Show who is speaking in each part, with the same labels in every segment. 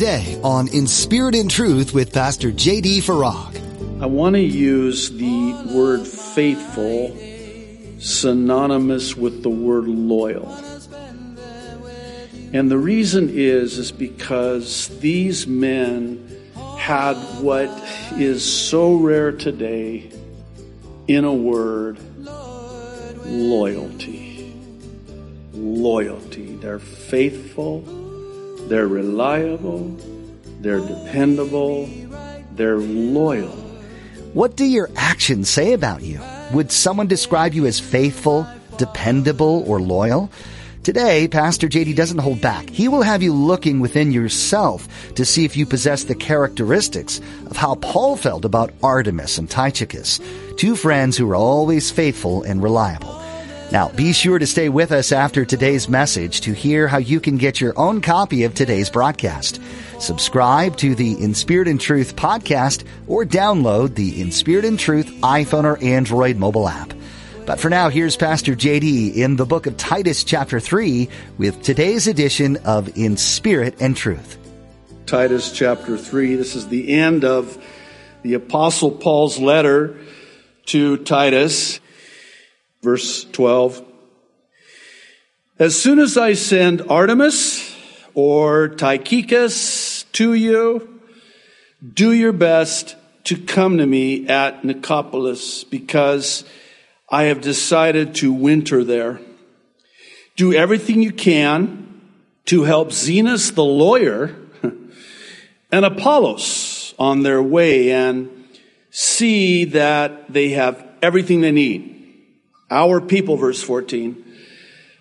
Speaker 1: today on In Spirit and Truth with Pastor J.D. Farag.
Speaker 2: I want to use the word faithful synonymous with the word loyal. And the reason is is because these men had what is so rare today in a word loyalty. Loyalty. They're faithful, they're reliable, they're dependable, they're loyal.
Speaker 1: What do your actions say about you? Would someone describe you as faithful, dependable, or loyal? Today, Pastor JD doesn't hold back. He will have you looking within yourself to see if you possess the characteristics of how Paul felt about Artemas and Tychicus, two friends who were always faithful and reliable. Now, be sure to stay with us after today's message to hear how you can get your own copy of today's broadcast. Subscribe to the In Spirit and Truth podcast or download the In Spirit and Truth iPhone or Android mobile app. But for now, here's Pastor JD in the book of Titus chapter 3 with today's edition of In Spirit and Truth.
Speaker 2: Titus chapter 3. This is the end of the Apostle Paul's letter to Titus. Verse 12. As soon as I send Artemas or Tychicus to you, do your best to come to me at Nicopolis because I have decided to winter there. Do everything you can to help Zenas the lawyer and Apollos on their way and see that they have everything they need. Our people, verse 14,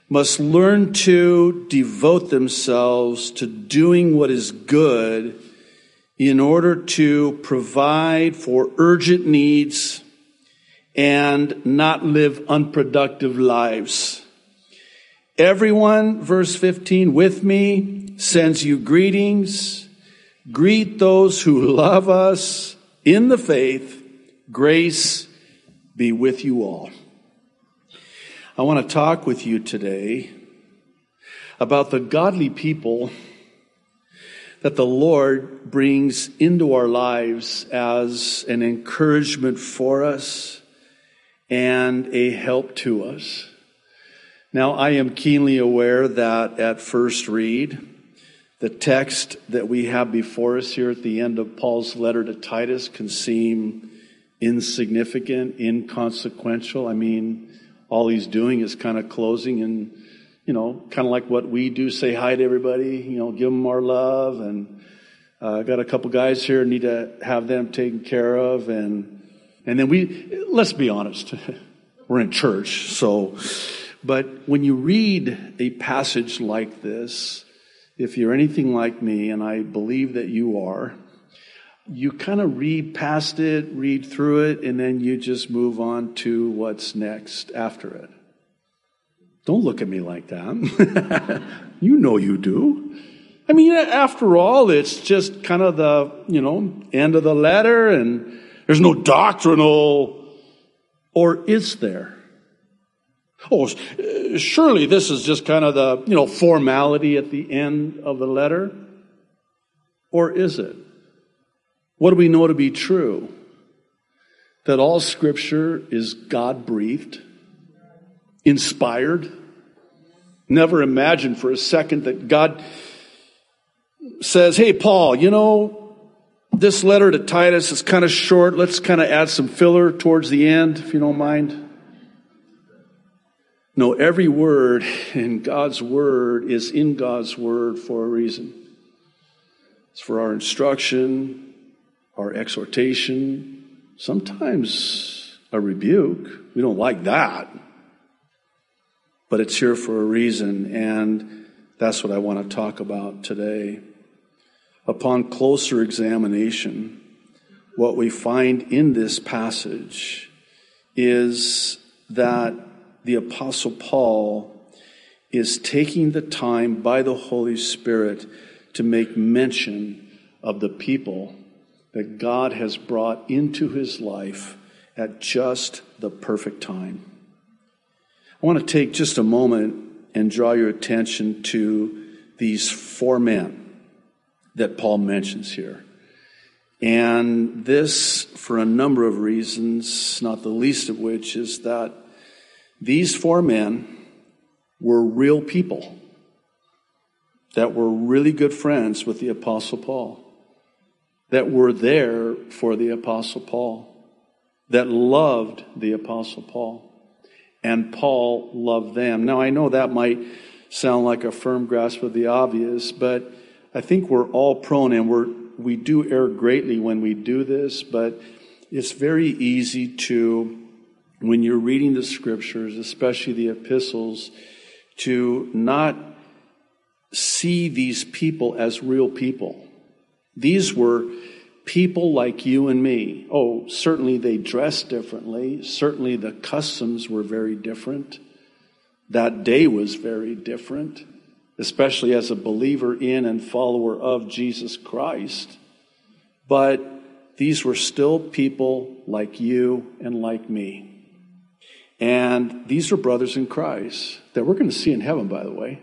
Speaker 2: must learn to devote themselves to doing what is good in order to provide for urgent needs and not live unproductive lives. Everyone, verse 15, with me sends you greetings. Greet those who love us in the faith. Grace be with you all. I want to talk with you today about the godly people that the Lord brings into our lives as an encouragement for us and a help to us. Now, I am keenly aware that at first read, the text that we have before us here at the end of Paul's letter to Titus can seem insignificant, inconsequential. I mean, all he's doing is kind of closing and, you know, kind of like what we do, say hi to everybody, you know, give them our love. And I uh, got a couple guys here, need to have them taken care of. And, and then we, let's be honest, we're in church. So, but when you read a passage like this, if you're anything like me, and I believe that you are, you kind of read past it, read through it, and then you just move on to what's next after it. Don't look at me like that. you know you do. I mean, after all, it's just kind of the, you know, end of the letter and there's no doctrinal, or is there? Oh, surely this is just kind of the, you know, formality at the end of the letter. Or is it? What do we know to be true? That all scripture is God breathed, inspired. Never imagine for a second that God says, Hey, Paul, you know, this letter to Titus is kind of short. Let's kind of add some filler towards the end, if you don't mind. No, every word in God's word is in God's word for a reason. It's for our instruction, our exhortation, sometimes a rebuke. We don't like that. But it's here for a reason, and that's what I want to talk about today. Upon closer examination, what we find in this passage is that the Apostle Paul is taking the time by the Holy Spirit to make mention of the people that God has brought into his life at just the perfect time. I want to take just a moment and draw your attention to these four men that Paul mentions here. And this, for a number of reasons, not the least of which is that these four men were real people that were really good friends with the Apostle Paul, that were there for the Apostle Paul, that loved the Apostle Paul, and Paul loved them. Now, I know that might sound like a firm grasp of the obvious, but I think we're all prone and we're, we do err greatly when we do this, but it's very easy to, when you're reading the scriptures, especially the epistles, to not see these people as real people. These were people like you and me. Oh, certainly they dressed differently. Certainly the customs were very different. That day was very different, especially as a believer in and follower of Jesus Christ. But these were still people like you and like me. And these are brothers in Christ that we're going to see in heaven, by the way.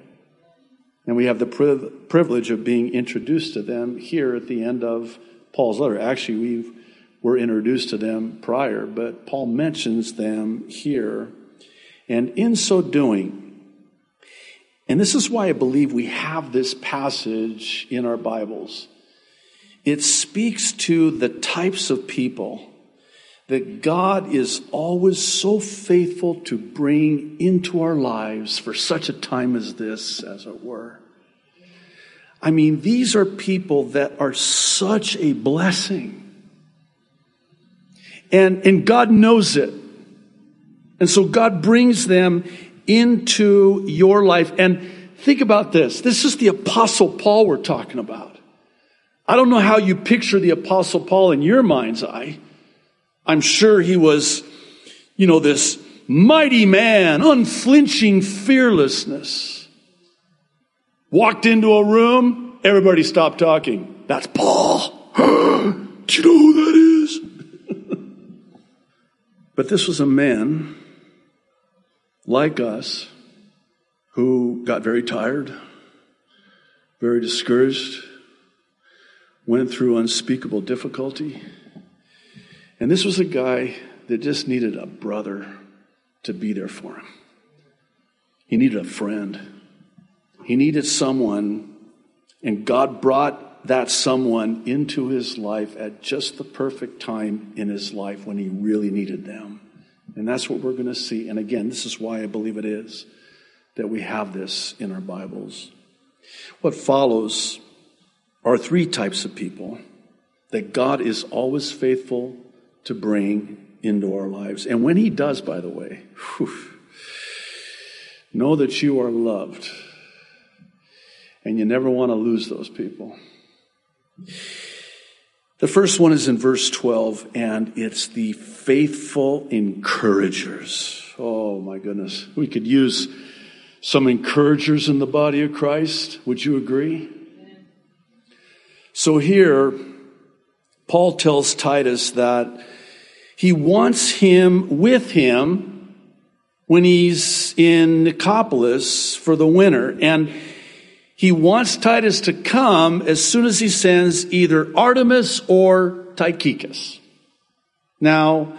Speaker 2: And we have the priv- privilege of being introduced to them here at the end of Paul's letter. Actually, we were introduced to them prior, but Paul mentions them here. And in so doing, and this is why I believe we have this passage in our Bibles, it speaks to the types of people that God is always so faithful to bring into our lives for such a time as this, as it were. I mean, these are people that are such a blessing. And, and God knows it. And so God brings them into your life. And think about this. This is the apostle Paul we're talking about. I don't know how you picture the apostle Paul in your mind's eye. I'm sure he was, you know, this mighty man, unflinching fearlessness. Walked into a room, everybody stopped talking. That's Paul. Do you know who that is? but this was a man like us who got very tired, very discouraged, went through unspeakable difficulty and this was a guy that just needed a brother to be there for him. He needed a friend. He needed someone, and God brought that someone into his life at just the perfect time in his life when he really needed them. And that's what we're going to see. And again, this is why I believe it is that we have this in our Bibles. What follows are three types of people that God is always faithful to bring into our lives. And when He does, by the way, whew, know that you are loved. And you never want to lose those people. The first one is in verse 12, and it's the faithful encouragers. Oh my goodness. We could use some encouragers in the body of Christ. Would you agree? So here, Paul tells Titus that he wants him with him when he's in Nicopolis for the winter. And he wants Titus to come as soon as he sends either Artemas or Tychicus. Now,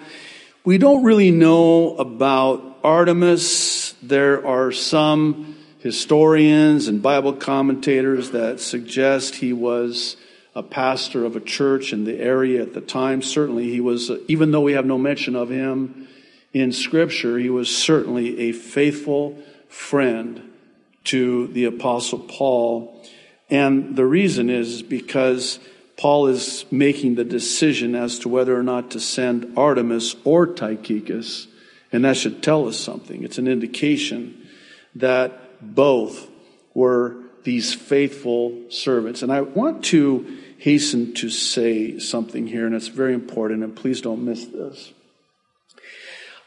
Speaker 2: we don't really know about Artemas. There are some historians and Bible commentators that suggest he was a pastor of a church in the area at the time. Certainly, he was, even though we have no mention of him in Scripture, he was certainly a faithful friend to the Apostle Paul. And the reason is because Paul is making the decision as to whether or not to send Artemas or Tychicus. And that should tell us something. It's an indication that both were these faithful servants. And I want to hasten to say something here, and it's very important, and please don't miss this.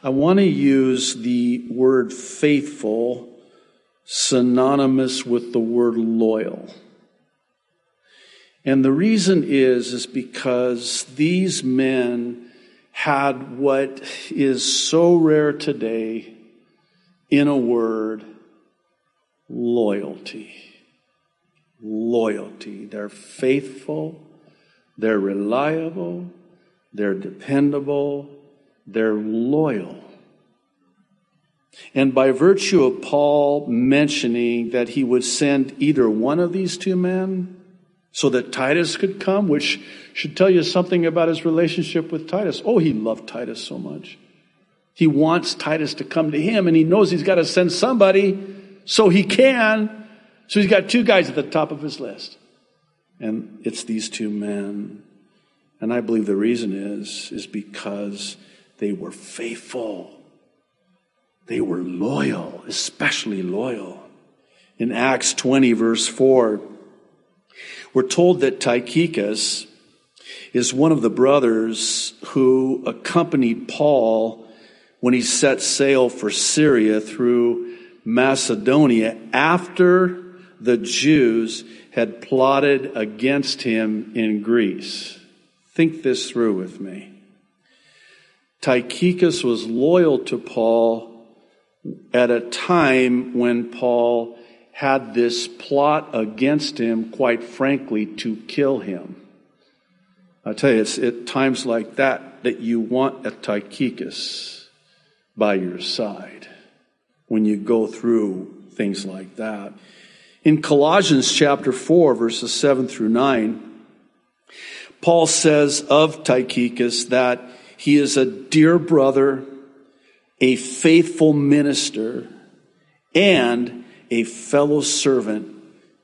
Speaker 2: I want to use the word faithful synonymous with the word loyal. And the reason is, is because these men had what is so rare today in a word loyalty loyalty. They're faithful, they're reliable, they're dependable, they're loyal. And by virtue of Paul mentioning that he would send either one of these two men so that Titus could come, which should tell you something about his relationship with Titus. Oh, he loved Titus so much. He wants Titus to come to him, and he knows he's got to send somebody so he can. So he's got two guys at the top of his list. And it's these two men. And I believe the reason is, is because they were faithful. They were loyal, especially loyal. In Acts 20, verse 4, we're told that Tychicus is one of the brothers who accompanied Paul when he set sail for Syria through Macedonia after the Jews had plotted against him in Greece. Think this through with me. Tychicus was loyal to Paul at a time when Paul had this plot against him, quite frankly, to kill him. I tell you, it's at times like that that you want a Tychicus by your side when you go through things like that. In Colossians chapter 4, verses 7 through 9, Paul says of Tychicus that he is a dear brother, a faithful minister, and a fellow servant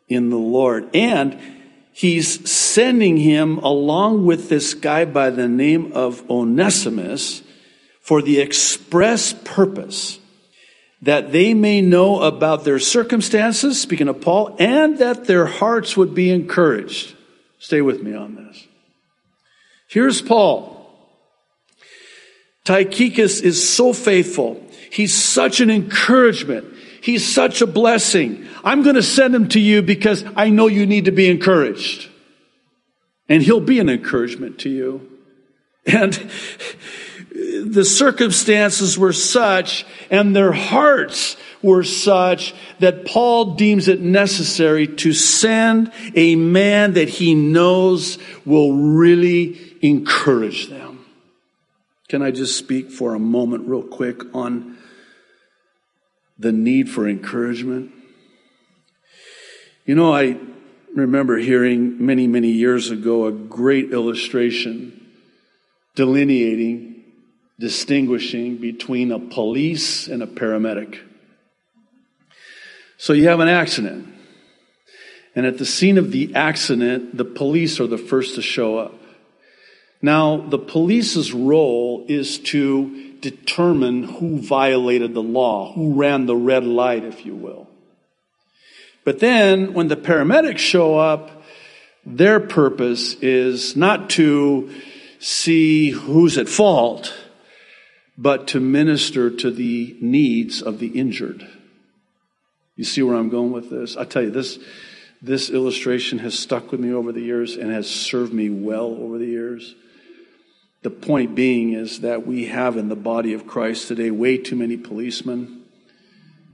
Speaker 2: in the Lord. And he's sending him along with this guy by the name of Onesimus for the express purpose that they may know about their circumstances, speaking of Paul, and that their hearts would be encouraged. Stay with me on this. Here's Paul. Tychicus is so faithful. He's such an encouragement. He's such a blessing. I'm going to send him to you because I know you need to be encouraged. And he'll be an encouragement to you. And the circumstances were such and their hearts were such that Paul deems it necessary to send a man that he knows will really encourage them. Can I just speak for a moment, real quick, on the need for encouragement? You know, I remember hearing many, many years ago a great illustration delineating, distinguishing between a police and a paramedic. So you have an accident. And at the scene of the accident, the police are the first to show up. Now, the police's role is to determine who violated the law, who ran the red light, if you will. But then, when the paramedics show up, their purpose is not to see who's at fault, but to minister to the needs of the injured. You see where I'm going with this? I tell you, this, this illustration has stuck with me over the years and has served me well over the years. The point being is that we have in the body of Christ today way too many policemen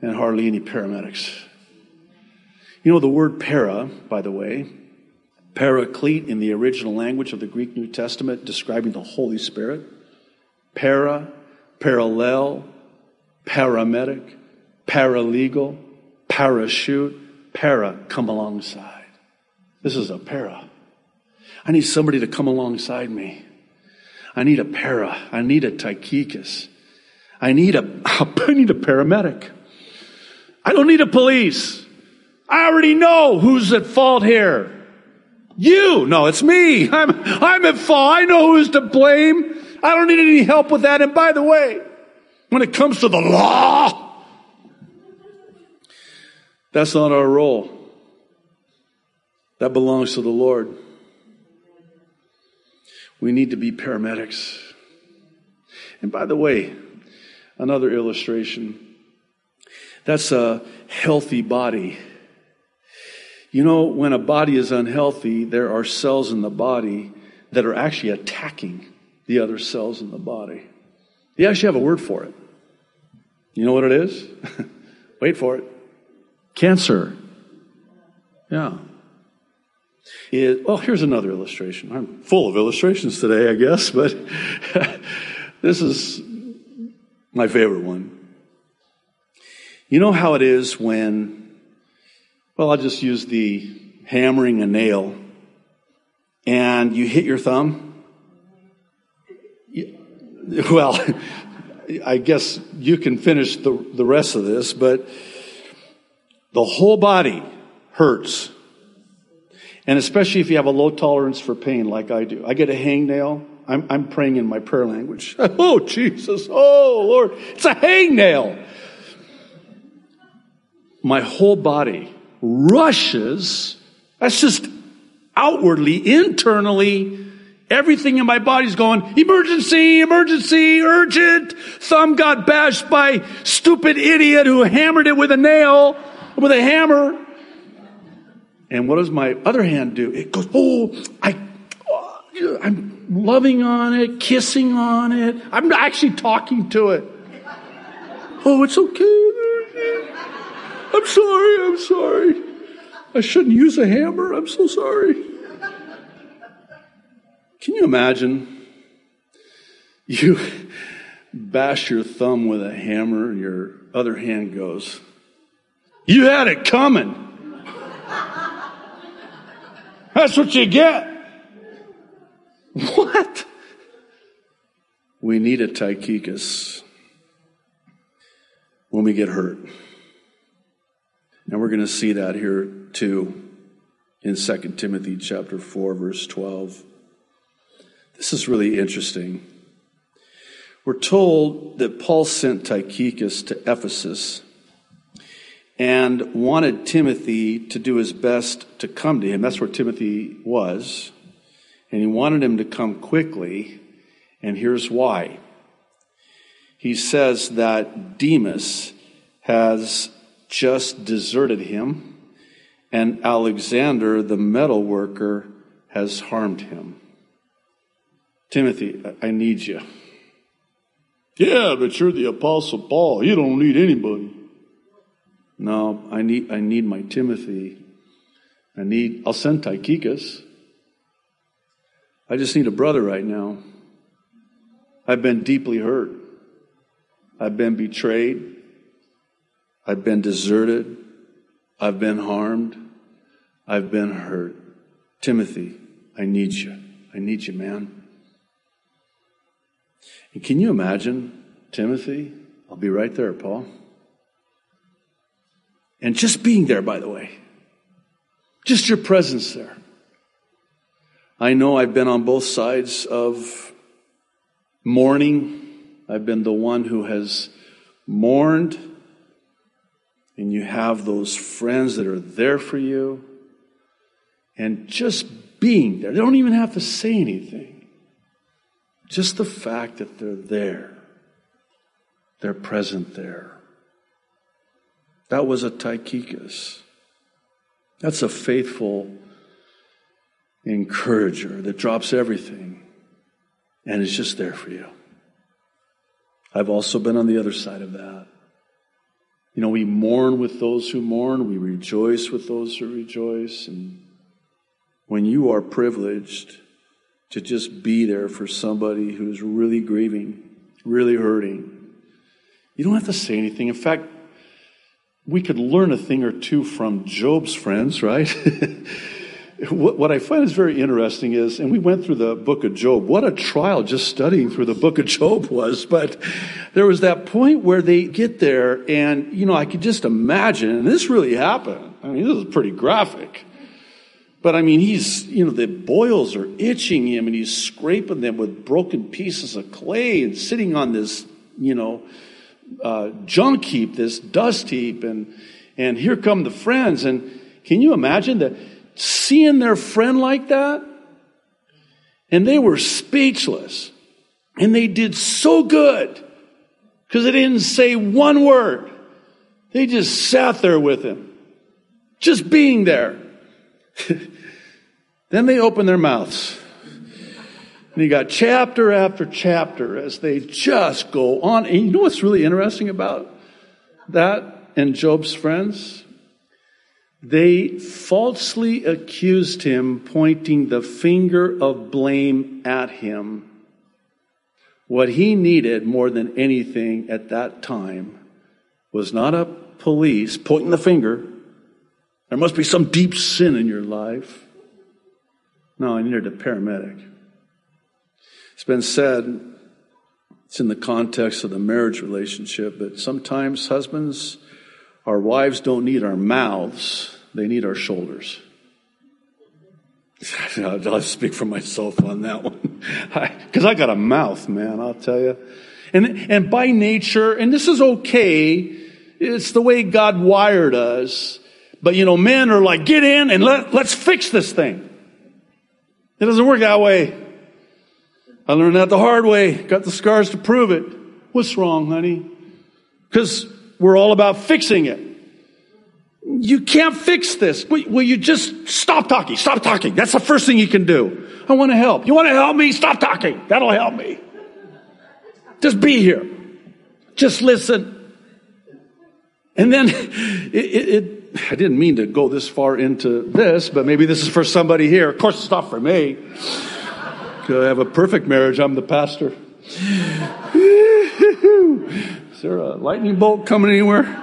Speaker 2: and hardly any paramedics. You know, the word para, by the way, paraclete in the original language of the Greek New Testament describing the Holy Spirit, para, parallel, paramedic, paralegal, parachute, para, come alongside. This is a para. I need somebody to come alongside me. I need a para. I need a Tychicus. I need a, I need a paramedic. I don't need a police. I already know who's at fault here. You. No, it's me. I'm, I'm at fault. I know who's to blame. I don't need any help with that. And by the way, when it comes to the law, that's not our role. That belongs to the Lord. We need to be paramedics. And by the way, another illustration that's a healthy body. You know, when a body is unhealthy, there are cells in the body that are actually attacking the other cells in the body. You actually have a word for it. You know what it is? Wait for it. Cancer. Yeah. is, well, here's another illustration. I'm full of illustrations today, I guess, but this is my favorite one. You know how it is when, well, I'll just use the hammering a nail and you hit your thumb? Well, I guess you can finish the, the rest of this, but the whole body hurts. And especially if you have a low tolerance for pain like I do. I get a hangnail. I'm, I'm praying in my prayer language. oh, Jesus. Oh, Lord. It's a hangnail. My whole body rushes. That's just outwardly, internally. Everything in my body's going, emergency, emergency, urgent. Thumb got bashed by stupid idiot who hammered it with a nail, with a hammer. And what does my other hand do? It goes, oh, I, oh, I'm loving on it, kissing on it. I'm actually talking to it. Oh, it's okay. I'm sorry, I'm sorry. I shouldn't use a hammer. I'm so sorry. Can you imagine? You bash your thumb with a hammer, and your other hand goes, You had it coming. That's what you get. What? We need a Tychicus when we get hurt. And we're going to see that here too in 2 Timothy chapter 4 verse 12. This is really interesting. We're told that Paul sent Tychicus to Ephesus and wanted Timothy to do his best to come to him. That's where Timothy was. And he wanted him to come quickly. And here's why. He says that Demas has just deserted him, and Alexander, the metal worker, has harmed him. Timothy, I need you. Yeah, but you're the apostle Paul. You don't need anybody. No, I need, I need my Timothy. I need, I'll send Tychicus. I just need a brother right now. I've been deeply hurt. I've been betrayed. I've been deserted. I've been harmed. I've been hurt. Timothy, I need you. I need you, man. And can you imagine, Timothy? I'll be right there, Paul. And just being there, by the way, just your presence there. I know I've been on both sides of mourning. I've been the one who has mourned. And you have those friends that are there for you. And just being there, they don't even have to say anything. Just the fact that they're there, they're present there. That was a Tychicus. That's a faithful encourager that drops everything and is just there for you. I've also been on the other side of that. You know, we mourn with those who mourn, we rejoice with those who rejoice. And when you are privileged to just be there for somebody who's really grieving, really hurting, you don't have to say anything. In fact, we could learn a thing or two from Job's friends, right? what, I find is very interesting is, and we went through the book of Job. What a trial just studying through the book of Job was. But there was that point where they get there, and, you know, I could just imagine, and this really happened. I mean, this is pretty graphic. But I mean, he's, you know, the boils are itching him, and he's scraping them with broken pieces of clay and sitting on this, you know, uh, junk heap, this dust heap, and and here come the friends. And can you imagine that seeing their friend like that? And they were speechless, and they did so good because they didn't say one word. They just sat there with him, just being there. then they open their mouths. And you got chapter after chapter as they just go on. And you know what's really interesting about that and Job's friends? They falsely accused him, pointing the finger of blame at him. What he needed more than anything at that time was not a police pointing the finger. There must be some deep sin in your life. No, I needed a paramedic. It's been said, it's in the context of the marriage relationship, that sometimes husbands, our wives don't need our mouths, they need our shoulders. I'll speak for myself on that one. Because I, I got a mouth, man, I'll tell you. And, and by nature, and this is okay, it's the way God wired us. But you know, men are like, get in and let, let's fix this thing. It doesn't work that way. I learned that the hard way. Got the scars to prove it. What's wrong, honey? Because we're all about fixing it. You can't fix this. Will you just stop talking? Stop talking. That's the first thing you can do. I want to help. You want to help me? Stop talking. That'll help me. Just be here. Just listen. And then it, it, it, I didn't mean to go this far into this, but maybe this is for somebody here. Of course, it's not for me. I have a perfect marriage. I'm the pastor. is there a lightning bolt coming anywhere?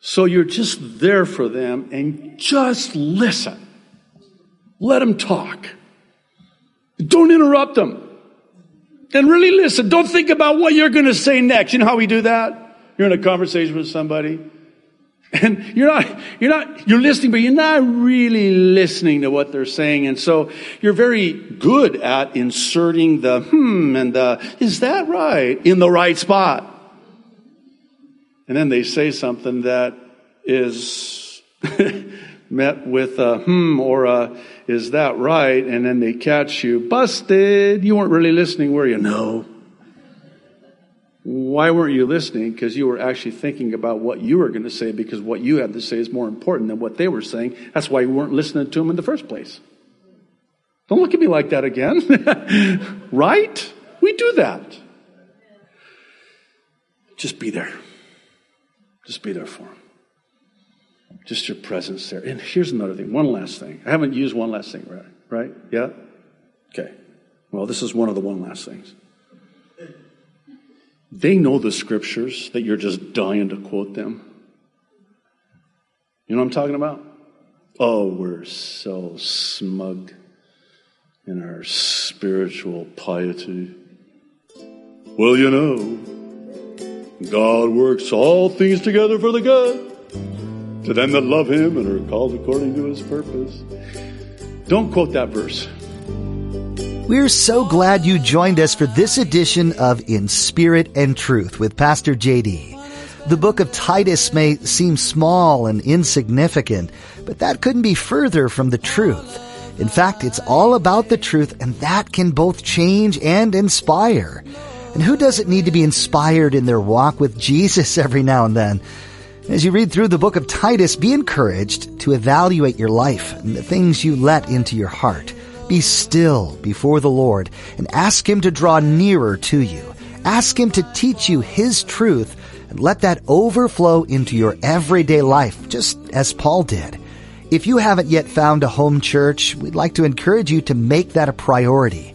Speaker 2: So you're just there for them and just listen. Let them talk. Don't interrupt them. And really listen. Don't think about what you're going to say next. You know how we do that? You're in a conversation with somebody and you're not, you're not, you're listening, but you're not really listening to what they're saying. And so you're very good at inserting the hmm and the, is that right? In the right spot. And then they say something that is met with a hmm or a is that right? And then they catch you busted. You weren't really listening, were you? No. Why weren't you listening? Because you were actually thinking about what you were going to say because what you had to say is more important than what they were saying. That's why you weren't listening to them in the first place. Don't look at me like that again. right? We do that. Just be there. Just be there for them. Just your presence there. And here's another thing. One last thing. I haven't used one last thing, right? Right? Yeah? Okay. Well, this is one of the one last things. They know the scriptures that you're just dying to quote them. You know what I'm talking about? Oh, we're so smug in our spiritual piety. Well, you know, God works all things together for the good to them that love him and are called according to his purpose. Don't quote that verse.
Speaker 1: We're so glad you joined us for this edition of In Spirit and Truth with Pastor JD. The book of Titus may seem small and insignificant, but that couldn't be further from the truth. In fact, it's all about the truth, and that can both change and inspire. And who doesn't need to be inspired in their walk with Jesus every now and then? As you read through the book of Titus, be encouraged to evaluate your life and the things you let into your heart. Be still before the Lord and ask Him to draw nearer to you. Ask Him to teach you His truth and let that overflow into your everyday life, just as Paul did. If you haven't yet found a home church, we'd like to encourage you to make that a priority.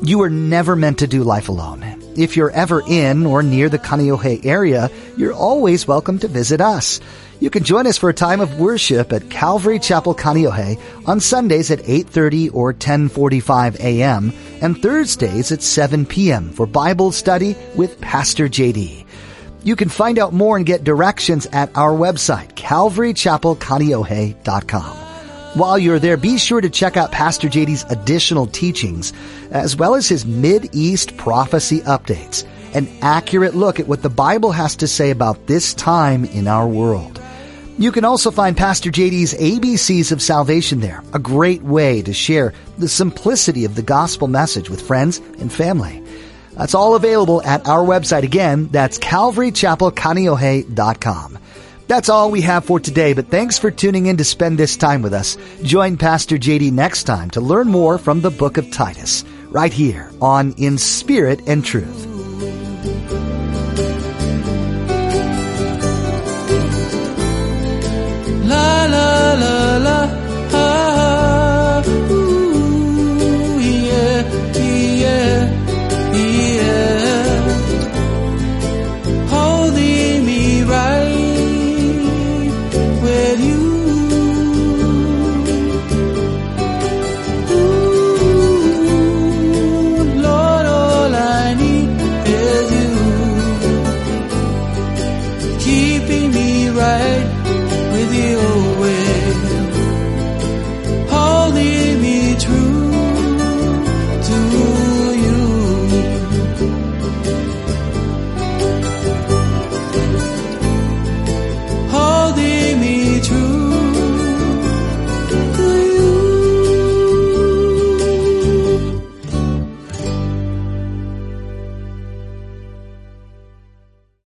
Speaker 1: You were never meant to do life alone. If you're ever in or near the Kaneohe area, you're always welcome to visit us. You can join us for a time of worship at Calvary Chapel Kaneohe on Sundays at 8:30 or 10:45 a.m. and Thursdays at 7 p.m. for Bible study with Pastor JD. You can find out more and get directions at our website, calvarychapelkaneohe.com. While you're there, be sure to check out Pastor JD's additional teachings, as well as his Mid-East prophecy updates, an accurate look at what the Bible has to say about this time in our world. You can also find Pastor JD's ABCs of Salvation there, a great way to share the simplicity of the gospel message with friends and family. That's all available at our website. Again, that's calvarychapelkaneohe.com. That's all we have for today, but thanks for tuning in to spend this time with us. Join Pastor JD next time to learn more from the book of Titus, right here on In Spirit and Truth.